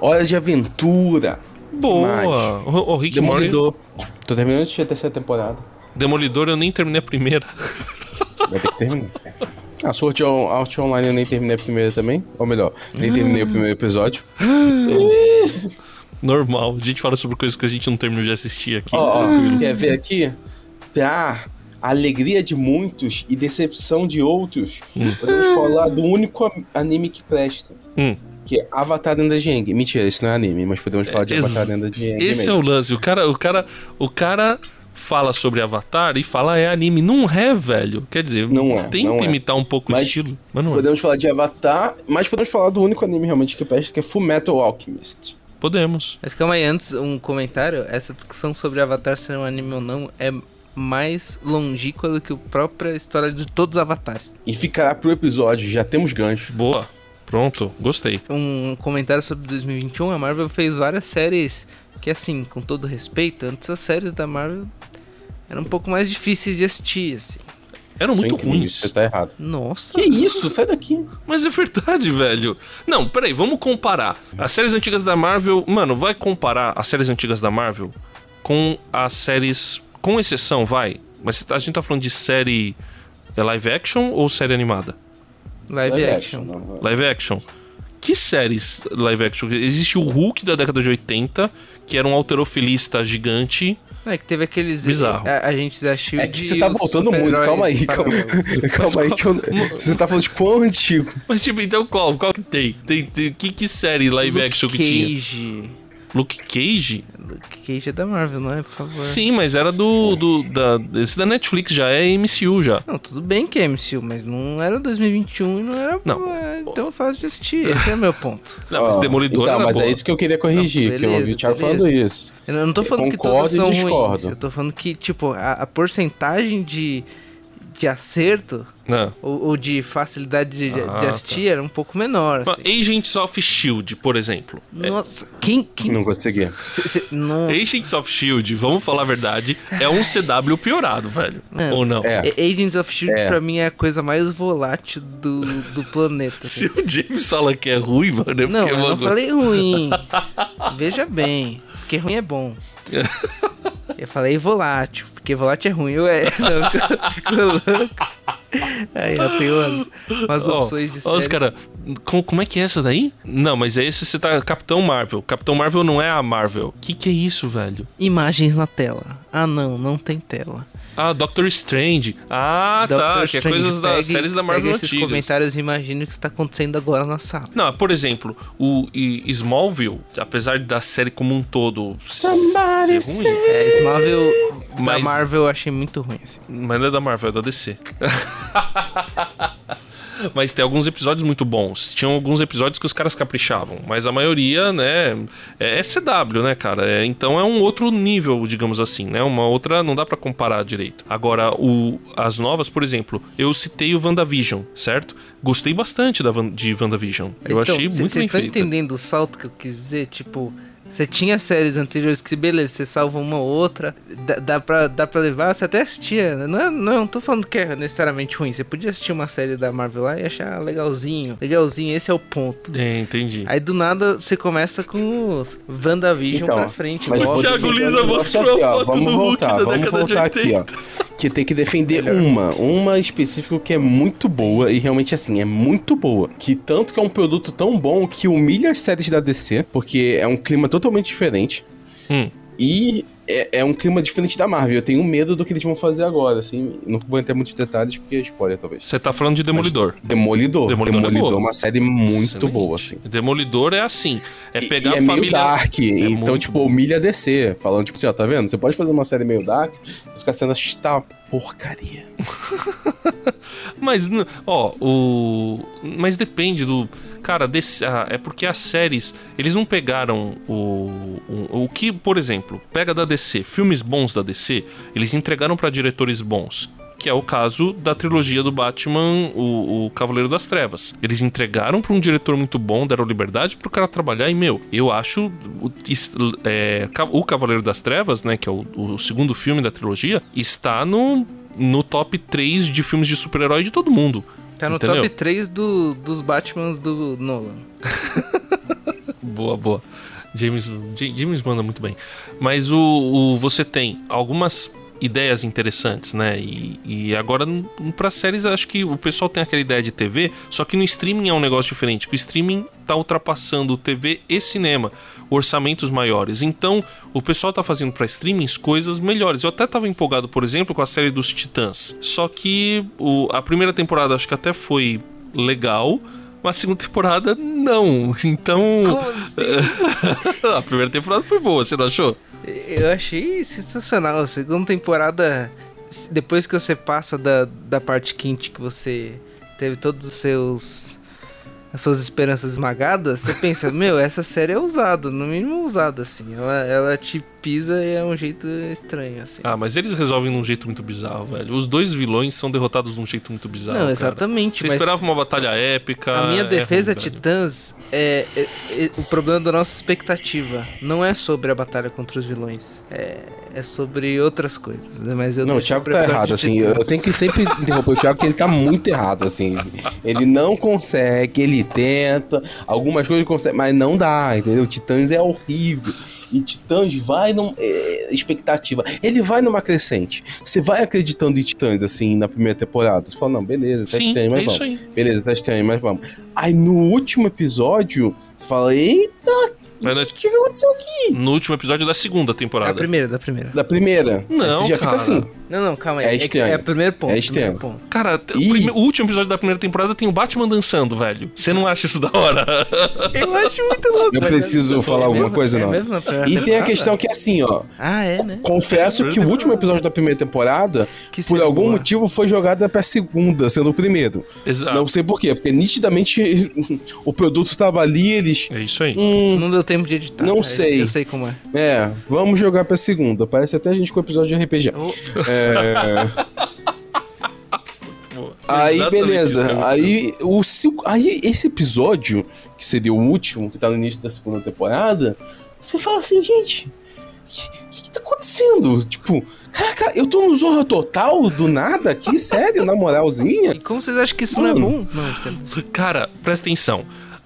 Hora de Aventura, Boa! O, o Rick. Demolidor. Tô terminando de assistir a terceira temporada. Demolidor eu nem terminei a primeira. Vai ter que terminar. A Sword On- Art Online eu nem terminei a primeira também. Ou melhor, nem terminei o primeiro episódio. Normal. A gente fala sobre coisas que a gente não terminou de assistir aqui. Ó, ó, Tranquilo. quer ver aqui? Pra alegria de muitos e decepção de outros, Hum. podemos falar do único anime que presta. Hum. Que é Avatar Lenda de Aang. Mentira, isso não é anime, mas podemos falar de Ex- Avatar Lenda de Aang Esse é mesmo. o lance. O cara, o cara, o cara fala sobre Avatar e fala é anime. Não é, velho. Quer dizer, Não é, tenta não é. imitar um pouco o Mas estilo, mas não é. Podemos falar de Avatar, mas podemos falar do único anime realmente que presta, que é Full Metal Alchemist. Podemos. Mas calma aí, antes um comentário. Essa discussão sobre Avatar ser um anime ou não é mais longínqua do que a própria história de todos os avatares. E ficará pro episódio, já temos gancho. Boa. Pronto. Gostei. Um comentário sobre 2021, a Marvel fez várias séries que, assim, com todo respeito, antes as séries da Marvel eram um pouco mais difíceis de assistir, assim. Eram muito incrível, ruins. Você tá errado. Nossa! Que isso? Sai daqui. Mas é verdade, velho. Não, peraí, vamos comparar. As séries antigas da Marvel. Mano, vai comparar as séries antigas da Marvel com as séries. Com exceção, vai. Mas a gente tá falando de série é live action ou série animada? Live, action. não. Live action. Que séries live action? Existe o Hulk da década de 80, que era um alterofilista gigante. É que teve aqueles. Bizarro. A, a gente assistiu. É que você tá voltando muito, calma aí, calma, calma aí que eu, Você tá falando de quão antigo? Mas, tipo, então qual? Qual que tem? tem, tem que, que série live action que tinha? Luke Cage? Luke Cage é da Marvel, não é? Por favor. Sim, mas era do. do da, esse da Netflix já é MCU já. Não, tudo bem que é MCU, mas não era 2021 e não era Não. é, tão fácil de assistir. Esse é o meu ponto. Não, mas Demolidor Então, era mas boa. é isso que eu queria corrigir, Não, que eu ouvi beleza, o Thiago beleza. falando isso. Eu não tô falando que concordo todas e são discordo. ruins. Eu tô falando que, tipo, a, a porcentagem de, de acerto ou, ou de facilidade de, de Ah, assistir era um pouco menor. Assim. Agents of Shield, por exemplo. Nossa, quem. quem Não consegui. cê- cê- nossa. Agents of Shield, vamos falar a verdade, é um CW piorado, velho. Não. Ou não? É. Agents of Shield É. pra mim é a coisa mais volátil do, do planeta. assim. Se o James fala que é ruim, mano, é Não, porque eu não falei ruim. Veja bem, porque ruim é bom. Eu falei volátil, porque volátil é ruim. Eu é. Não, fico louco. Aí eu tenho umas, umas Ó, opções de ó, os série. cara, como, como é que é essa daí? Não, mas é esse você tá Capitão Marvel. Capitão Marvel não é a Marvel. Que que é isso, velho? Imagens na tela. Ah, não, não tem tela. Ah, Doctor Strange. Ah, tá, Doctor que é Strange, coisas das pegue- séries da Marvel pega esses antigas. comentários e imagina o que está acontecendo agora na sala. Não, por exemplo, o e- Smallville, apesar da série como um todo Somebody ser ruim, É, Smallville da Mas- Marvel eu achei muito ruim, assim. mas não é da Marvel, é da DC. Mas tem alguns episódios muito bons. Tinham alguns episódios que os caras caprichavam. Mas a maioria, né, é é CW, né, cara? É, então é um outro nível, digamos assim, né? Uma outra. Não dá pra comparar direito. Agora, o, as novas, por exemplo, eu citei o WandaVision, certo? Gostei bastante da, de WandaVision. Eu Então, achei muito Vocês bem estão feita. entendendo o salto que eu quis dizer? Tipo, você tinha séries anteriores que, beleza, você salva uma ou outra, dá, dá, pra, dá pra levar, você até assistia. né? Não, é, não, não tô falando que é necessariamente ruim. Você podia assistir uma série da Marvel lá e achar legalzinho. Legalzinho, esse é o ponto. É, entendi. Aí do nada você começa com os WandaVision Então, pra frente. Mas vou Thiago Lisa mostrou aqui, a ó. foto Vamos do Hulk voltar, da vamos década de voltar aqui, ó. Que tem que defender uma, uma específica que é muito boa e realmente assim, é muito boa. Que tanto que é um produto tão bom que humilha as séries da DC, porque é um clima totalmente diferente. Hum. E é, é um clima diferente da Marvel. Eu tenho medo do que eles vão fazer agora, assim. Não vou entrar em muitos detalhes porque é spoiler, talvez. Você tá falando de Demolidor. Demolidor. Demolidor Demolidor, é é uma série muito Excelente. boa, assim. Demolidor é assim. É E- pegar e é a meio família. dark, então, muito tipo, humilha a DC. Falando, tipo assim, ó, tá vendo? Você pode fazer uma série meio dark e ficar sendo esta porcaria. Mas, ó, o. Mas depende do. Cara, desse- ah, é porque as séries. Eles não pegaram o, o. O que, por exemplo, pega da DC, filmes bons da DC, eles entregaram pra diretores bons. Que é o caso da trilogia do Batman, o, o Cavaleiro das Trevas. Eles entregaram pra um diretor muito bom, deram liberdade pro cara trabalhar. E, meu, eu acho. O, é, o Cavaleiro das Trevas, né? Que é o, o segundo filme da trilogia, está no, no top 3 de filmes de super-herói de todo mundo. Tá no Entendeu? top 3 do, dos Batmans do Nolan. Boa, boa. James, Ja- James manda muito bem. Mas o, o- você tem algumas ideias interessantes, né? E, e agora para séries acho que o pessoal tem aquela ideia de TV, só que no streaming é um negócio diferente. Que o streaming tá ultrapassando TV e cinema, orçamentos maiores. Então o pessoal tá fazendo para streamings coisas melhores. Eu até tava empolgado, por exemplo, com a série dos Titãs. Só que o- a primeira temporada acho que até foi legal. Mas a segunda temporada, não. Então. a primeira temporada foi boa, você não achou? Eu achei sensacional. A segunda temporada, depois que você passa da, da parte quente que você teve todos os seus. As suas esperanças esmagadas, você pensa, meu, essa série é ousada, no mínimo ousada, assim. Ela, ela te pisa e é um jeito estranho, assim. Ah, mas eles resolvem de um jeito muito bizarro, velho. Os dois vilões são derrotados de um jeito muito bizarro. Não, cara. exatamente, Você mas esperava uma batalha épica. a minha é defesa, ruim, velho. Titãs, é, é- é o problema da nossa expectativa. Não é sobre a batalha contra os vilões. É, é sobre outras coisas. né? Mas eu Não, o Thiago tá errado, assim. Eu tenho que sempre interromper o Thiago, porque ele tá muito errado, assim. Ele não consegue, ele tenta, algumas coisas ele consegue, mas não dá, entendeu? Titãs é horrível. E Titãs vai numa expectativa. Ele vai numa crescente. Você vai acreditando em Titãs, assim, na primeira temporada. Você fala, não, beleza, tá Sim, estranho, é mas isso vamos. aí. Beleza, tá estranho, mas vamos. Aí no último episódio, você fala, eita, Mas o que, que aconteceu aqui? No último episódio da segunda Da temporada. primeira, da primeira. Da primeira. Não, Você já cara. fica assim. Não, não, calma aí. É que- estranho. É o primeiro ponto. É primeiro estranho. ponto. Cara, t- o, prime- o último episódio da primeira temporada tem o Batman dançando, velho. Você não acha isso da hora? Eu acho muito louco. Eu preciso falar É alguma mesmo? coisa, É não. mesmo primeira E tem a questão que é assim, ó. Ah, é, né? Confesso que o último episódio da primeira temporada, Que por algum boa. motivo, foi jogada pra segunda, sendo o primeiro. Exato. Não sei por quê, porque nitidamente o produto tava ali, eles. É isso aí. Hum, Não deu tempo de editar. Não Eu- sei. Eu sei como é. é, vamos jogar pra segunda. Parece até a gente com o episódio de RPG. Oh, É. Pô, Aí, exatamente beleza. é muito Aí, o, aí, esse episódio, que seria o último, que tá no início da segunda temporada, você fala assim, gente, o que, que tá acontecendo? Tipo, caraca, eu tô no Zorra Total do nada aqui, sério, na moralzinha? E como vocês acham que isso não é Mano. bom? Não, cara. Cara, presta atenção.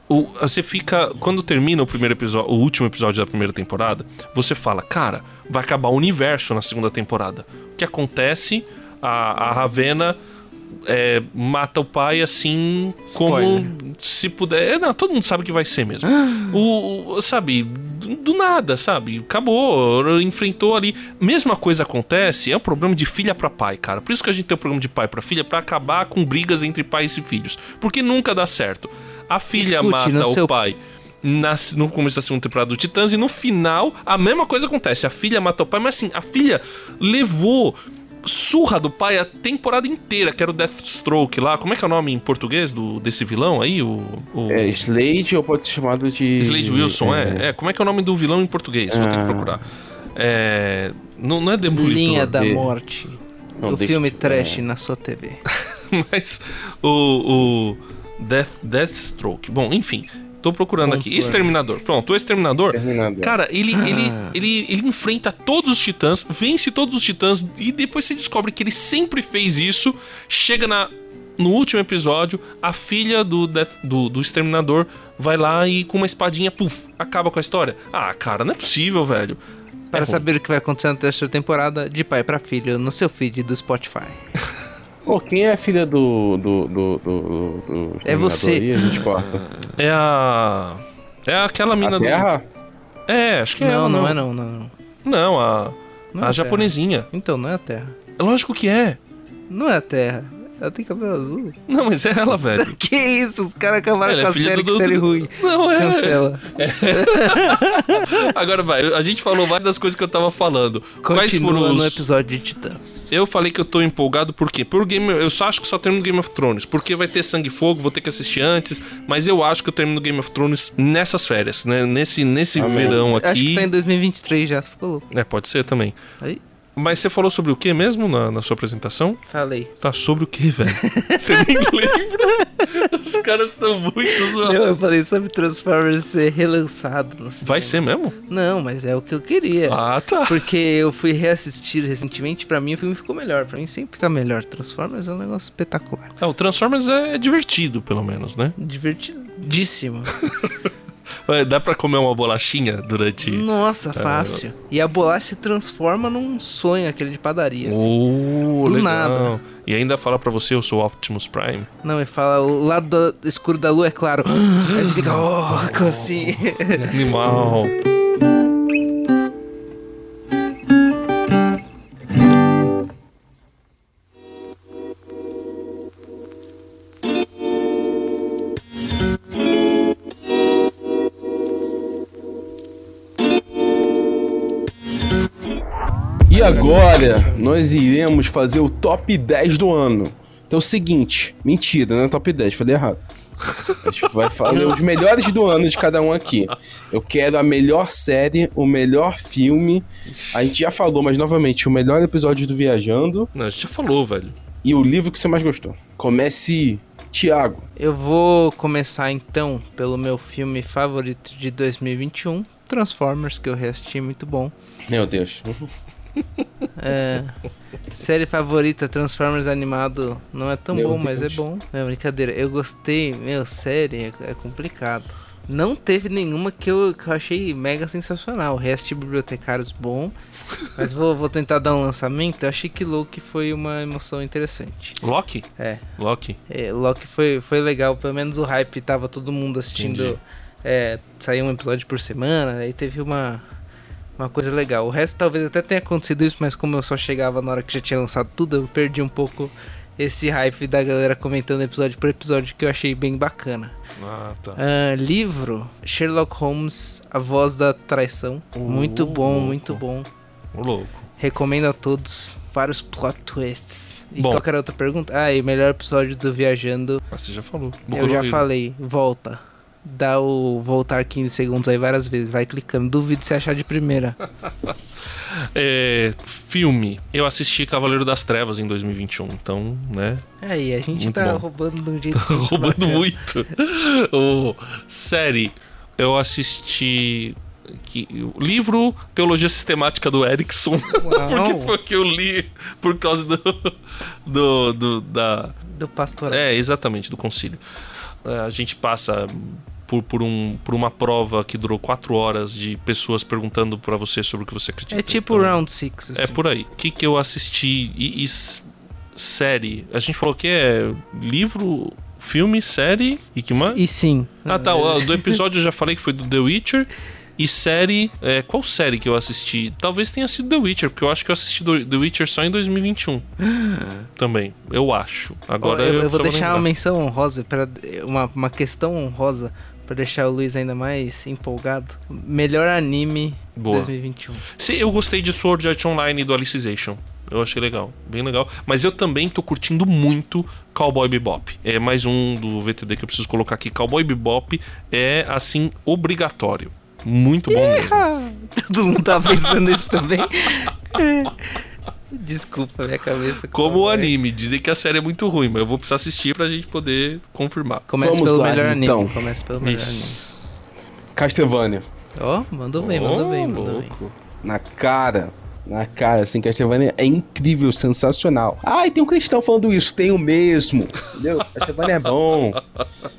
O- você fica. Quando termina o primeiro episódio, o último episódio da primeira temporada, você fala, cara, vai acabar o universo na segunda temporada. O que acontece? A, a Ravena é, mata o pai assim Spoiler. como se puder. É, Não, todo mundo sabe que vai ser mesmo. o, o- sabe, do, do nada, sabe? Acabou, enfrentou ali. Mesma coisa acontece, é um problema de filha pra pai, cara. Por isso que a gente tem o programa de pai pra filha pra acabar com brigas entre pais e filhos, porque nunca dá certo. A filha Escute, mata o seu- pai. Na- no começo da segunda temporada do Titãs e no final a mesma coisa acontece. A filha mata o pai, mas assim, a filha levou surra do pai a temporada inteira, que era o Deathstroke lá. Como é que é o nome em português do, desse vilão aí? O, o... É, Slade ou pode ser chamado de. Slade Wilson, é. é. Como é que é o nome do vilão em português? Vou ter que Ah. procurar. É. Não, não é Demolidor. Linha da de- Morte. Não, o filme trash é. na sua TV. Mas o. o Death, Deathstroke. Bom, enfim. Tô procurando aqui. Exterminador. Pronto, o Exterminador. Exterminador. Cara, ele, ele, Ah. ele, ele enfrenta todos os titãs, vence todos os titãs, e depois você descobre que ele sempre fez isso. Chega na, no último episódio, a filha do, Death- do, do Exterminador vai lá e com uma espadinha, puf, acaba com a história. Ah, cara, não é possível, velho. Para É saber o que vai acontecer na terceira temporada, de pai pra filho, no seu feed do Spotify. Pô, quem é a filha do. do. do. do, do É você. Aí, a gente corta. É a. É aquela mina A do. Terra? É, acho que é. não, ela, não, é não, não. não. Não, a. Não é a a japonesinha. Então, não é a Terra. É lógico que é. Não é a Terra. Ela tem cabelo azul. Não, mas é ela, velho. Que isso? Os caras acabaram Ela é com a filha série, do- que série ruim. Não, é. Cancela. Agora vai, a gente falou mais das coisas que eu tava falando. Quais Continua foram os... no episódio de Titãs. Eu falei que eu tô empolgado por quê? Por Game... Eu só acho que só termino Game of Thrones. Porque vai ter sangue e fogo, vou ter que assistir antes. Mas eu acho que eu termino Game of Thrones nessas férias, né? Nesse, nesse Amém. verão aqui. Acho que tá em 2023 já, você ficou louco. É, pode ser também. Aí, Mas você falou sobre o que mesmo na, na sua apresentação? falei. Tá sobre o que, velho? você nem lembra? Os caras estão muito zoados. Não, eu falei sobre Transformers ser relançado. Vai ser mesmo? Não, mas é o que eu queria. Ah, tá. Porque eu fui reassistir recentemente, pra mim o filme ficou melhor. Pra mim sempre fica melhor. Transformers é um negócio espetacular. Ah, o Transformers é divertido, pelo menos, né? Divertidíssimo. Dá pra comer uma bolachinha durante. Nossa, fácil. E a bolacha se transforma num sonho, aquele de padaria. assim. Oh, Do legal. nada. E ainda fala pra você, eu sou Optimus Prime. Não, e fala, o lado escuro da lua é claro. Aí você fica, oh, assim. Animal. E agora, nós iremos fazer o top 10 do ano. Então é o seguinte, mentira, não é top 10, falei errado. A gente vai falar os melhores do ano de cada um aqui. Eu quero a melhor série, o melhor filme. A gente já falou, mas novamente, o melhor episódio do Viajando Não, a gente já falou, velho. e o livro que você mais gostou. Comece, Tiago. Eu vou começar então pelo meu filme favorito de 2021, Transformers, que eu reassisti, muito bom. Meu Deus. É, série favorita, Transformers animado, não é tão Meu bom, mas é bom. É brincadeira, eu gostei, meu, série é, é complicado. Não teve nenhuma que eu, que eu achei mega sensacional. O resto de bibliotecários bom. Mas vou, vou tentar dar um lançamento. Eu achei que Loki foi uma emoção interessante. Loki? É, Loki. é, Loki foi, foi legal. Pelo menos o hype tava todo mundo assistindo. É, saiu um episódio por semana. Aí teve uma, uma coisa legal. O resto talvez até tenha acontecido isso, mas como eu só chegava na hora que já tinha lançado tudo, eu perdi um pouco esse hype da galera comentando episódio por episódio que eu achei bem bacana. Ah, tá. Ah, livro Sherlock Holmes, A Voz da Traição. muito bom, louco. muito bom. Ô, louco. Recomendo a todos. Vários plot twists. E Bom. qual que era a outra pergunta? Ah, e melhor episódio do Viajando. Ah, você já falou. eu Boku no já falei, volta. Dá o voltar 15 segundos aí várias vezes. Vai clicando. Duvido se achar de primeira. É, filme. Eu assisti Cavaleiro das Trevas em 2021, então, né? Aí, a gente Muito tá bom. roubando de um jeito. Muito roubando bacana. muito. Ô, série. Eu assisti. Que, o livro Teologia Sistemática do Erickson. Porque foi que eu li por causa do. do, do da, Do pastoral. É, exatamente, do concílio. É, A gente passa por, por, um, por uma prova que durou quatro horas de pessoas perguntando pra você sobre o que você acredita. É tipo Então, Round 6. É Assim. por aí. O que, que eu assisti e, e série. A gente falou que é livro, filme, série e que mais? E sim. Ah, tá. o- Do episódio eu já falei que foi do The Witcher. E série. é, qual série que eu assisti? Talvez tenha sido The Witcher, porque eu acho que eu assisti The Witcher só em 2021. Também. Eu acho. Agora Ó, eu, eu vou precisava deixar uma lembrar. menção honrosa para uma, uma questão honrosa pra deixar o Luiz ainda mais empolgado. Melhor anime Boa. 2021. Sim, eu gostei de Sword Art Online e do Alicization. Eu achei legal, bem legal. Mas eu também tô curtindo muito Cowboy Bebop. É mais um do VTD que eu preciso colocar aqui. Cowboy Bebop é, assim, obrigatório. Muito bom mesmo. Todo mundo tá pensando nisso também. Desculpa, minha cabeça. Como o é. anime. Dizem que a série é muito ruim, mas eu vou precisar assistir pra gente poder confirmar. Começa Vamos pelo lá, melhor então. anime. Começa pelo melhor anime. Isso. Castlevania. Ó, mandou bem, mandou bem, mandou bem. Na cara. Na cara, assim, Castlevania é incrível, sensacional. Ai, tem um cristão falando isso. Tenho mesmo. Entendeu? Castlevania é bom.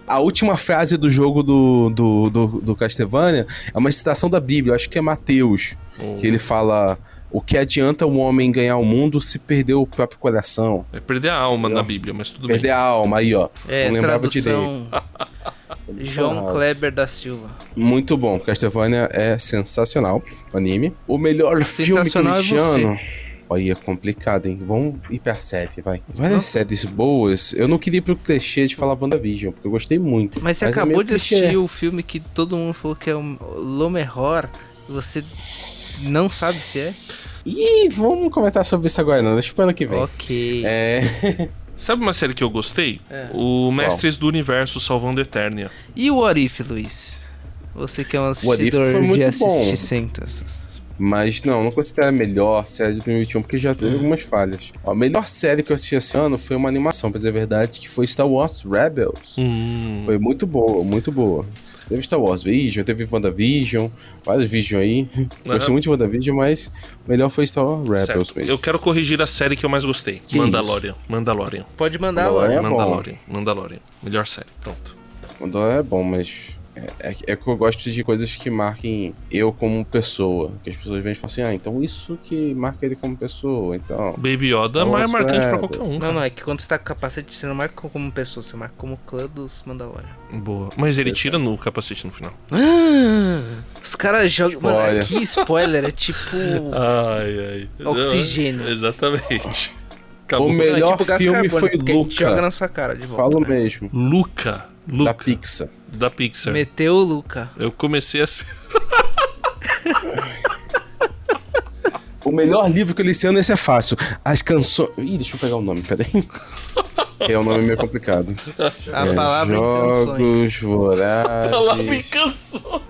A última frase do jogo do, do, do, do Castlevania é uma citação da Bíblia, acho que é Mateus. Que ele fala: O que adianta um homem ganhar o mundo se perder o próprio coração? É perder a alma na Bíblia, mas tudo Perder bem. a alma aí, ó. É, Não lembrava tradução direito. João Kleber da Silva. Muito bom. Castlevania é sensacional. O anime. O melhor filme Sensacional é cristiano. Olha, é complicado, hein? Vamos ir pra série, vai. Várias séries boas. Eu não queria ir pro clichê de falar WandaVision, porque eu gostei muito. Mas você é acabou meio de assistir clichê. o filme que todo mundo falou que é o Lomerhor e você não sabe se é? Ih, vamos comentar sobre isso agora, não. Deixa pro ano que vem. Ok. É. Sabe uma série que eu gostei? É. O Mestres do Universo Salvando Eternia. E o What If, Luiz? Você que é um What If assistidor foi de muito assistir bom. sentas. Mas não, não considero a melhor série de 2021, porque já teve algumas falhas. Ó, a melhor série que eu assisti esse ano foi uma animação, pra dizer a verdade, que foi Star Wars Rebels. Hum. Foi muito boa, muito boa. Teve Star Wars Vision, teve WandaVision, vários Vision aí. Gostei muito de WandaVision, mas o melhor foi Star Wars Rebels Certo. mesmo. Eu quero corrigir a série que eu mais gostei. Que Mandalorian. Mandalorian. Pode mandar Mandalorian é. Mandalorian. Mandalorian. Melhor série. Pronto. Mandalorian é bom, mas é, é, é que eu gosto de coisas que marquem eu como pessoa. Que as pessoas vêm e falam assim, ah, então isso que marca ele como pessoa, então... Baby Yoda é Star mais marcante pra Rebels. qualquer um. Não, cara. não, é que quando você tá com capacete, você não marca como pessoa, você marca como clã dos Mandalorian. Boa. Mas ele tira no capacete no final. Ah, os caras jogam. Mano, Spoiler. que spoiler, é tipo. Ai, ai. Oxigênio. Exatamente. O Acabou. me- melhor é tipo filme foi Luca. joga na sua cara de volta. Falo né? mesmo. Luca. Luca. Da Pixar. Da Pixar. Meteu o Luca. Eu comecei a ser. O melhor livro que eu li esse ano, esse é fácil. As canções... Ih, deixa eu pegar o nome, peraí. que é um nome meio complicado. A É, palavra em canções. Jogos Vorazes... Palavra em canção.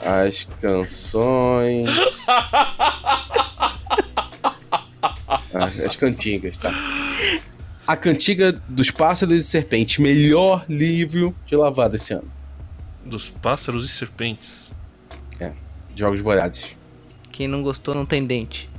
As canções... Ah, as cantigas, tá? A Cantiga dos Pássaros e Serpentes. Melhor livro de lavada esse ano. Dos pássaros e serpentes. Jogos Vorazes. Quem não gostou não tem dente.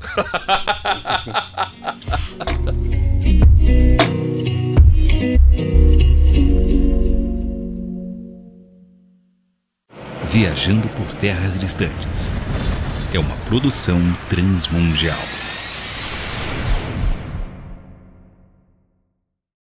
Viajando por terras distantes. É uma produção transmundial.